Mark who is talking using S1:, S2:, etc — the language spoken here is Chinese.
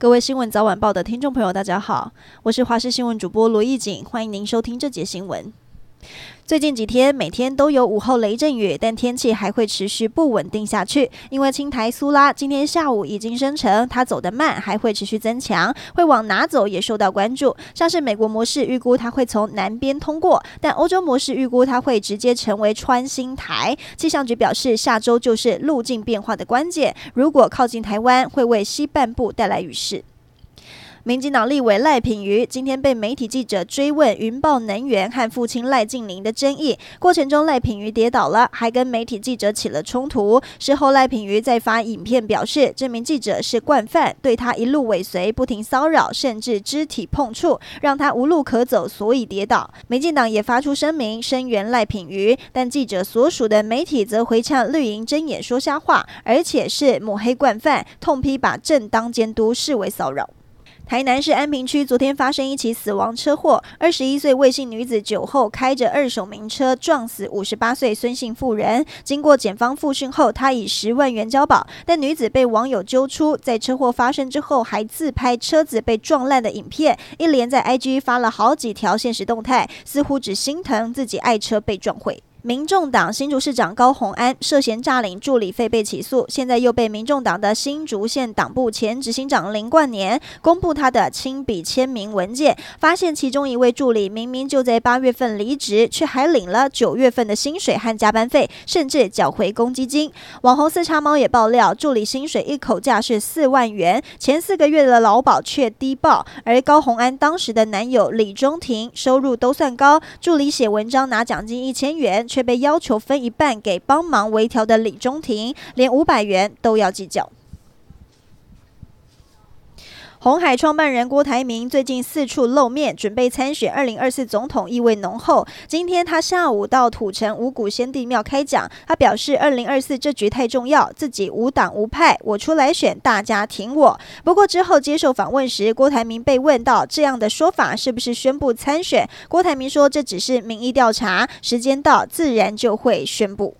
S1: 各位新闻早晚报的听众朋友，大家好，我是华视新闻主播罗艺锦，欢迎您收听这节新闻。最近几天每天都有午后雷阵雨，但天气还会持续不稳定下去。因为青台苏拉今天下午已经生成，它走得慢，还会持续增强，会往哪走也受到关注。像是美国模式预估它会从南边通过，但欧洲模式预估它会直接成为穿心台。气象局表示，下周就是路径变化的关键，如果靠近台湾，会为西半部带来雨势。民进党立委赖品妤今天被媒体记者追问云豹能源和父亲赖劲宁的争议，过程中赖品妤跌倒了，还跟媒体记者起了冲突。事后赖品妤再发影片表示，这名记者是惯犯，对他一路尾随，不停骚扰，甚至肢体碰触，让他无路可走，所以跌倒。民进党也发出声明声援赖品妤，但记者所属的媒体则回呛绿营睁眼说瞎话，而且是抹黑惯犯，痛批把正当监督视为骚扰。台南市安平区昨天发生一起死亡车祸，二十一岁魏姓女子酒后开着二手名车撞死五十八岁孙姓妇人。经过检方复讯后，她以十万元交保，但女子被网友揪出，在车祸发生之后还自拍车子被撞烂的影片，一连在 IG 发了好几条限时动态，似乎只心疼自己爱车被撞毁。民众党新竹市长高虹安涉嫌诈领助理费被起诉，现在又被民众党的新竹县党部前执行长林冠年公布他的亲笔签名文件，发现其中一位助理明明就在八月份离职，却还领了九月份的薪水和加班费，甚至缴回公积金。网红四叉猫也爆料，助理薪水一口价是四万元，前四个月的劳保却低报，而高虹安当时的男友李中庭收入都算高，助理写文章拿奖金一千元。却被要求分一半给帮忙微调的李中庭，连五百元都要计较。红海创办人郭台铭最近四处露面，准备参选二零二四总统，意味浓厚。今天他下午到土城五股先帝庙开讲，他表示二零二四这局太重要，自己无党无派，我出来选，大家挺我。不过之后接受访问时，郭台铭被问到这样的说法是不是宣布参选，郭台铭说这只是民意调查，时间到自然就会宣布。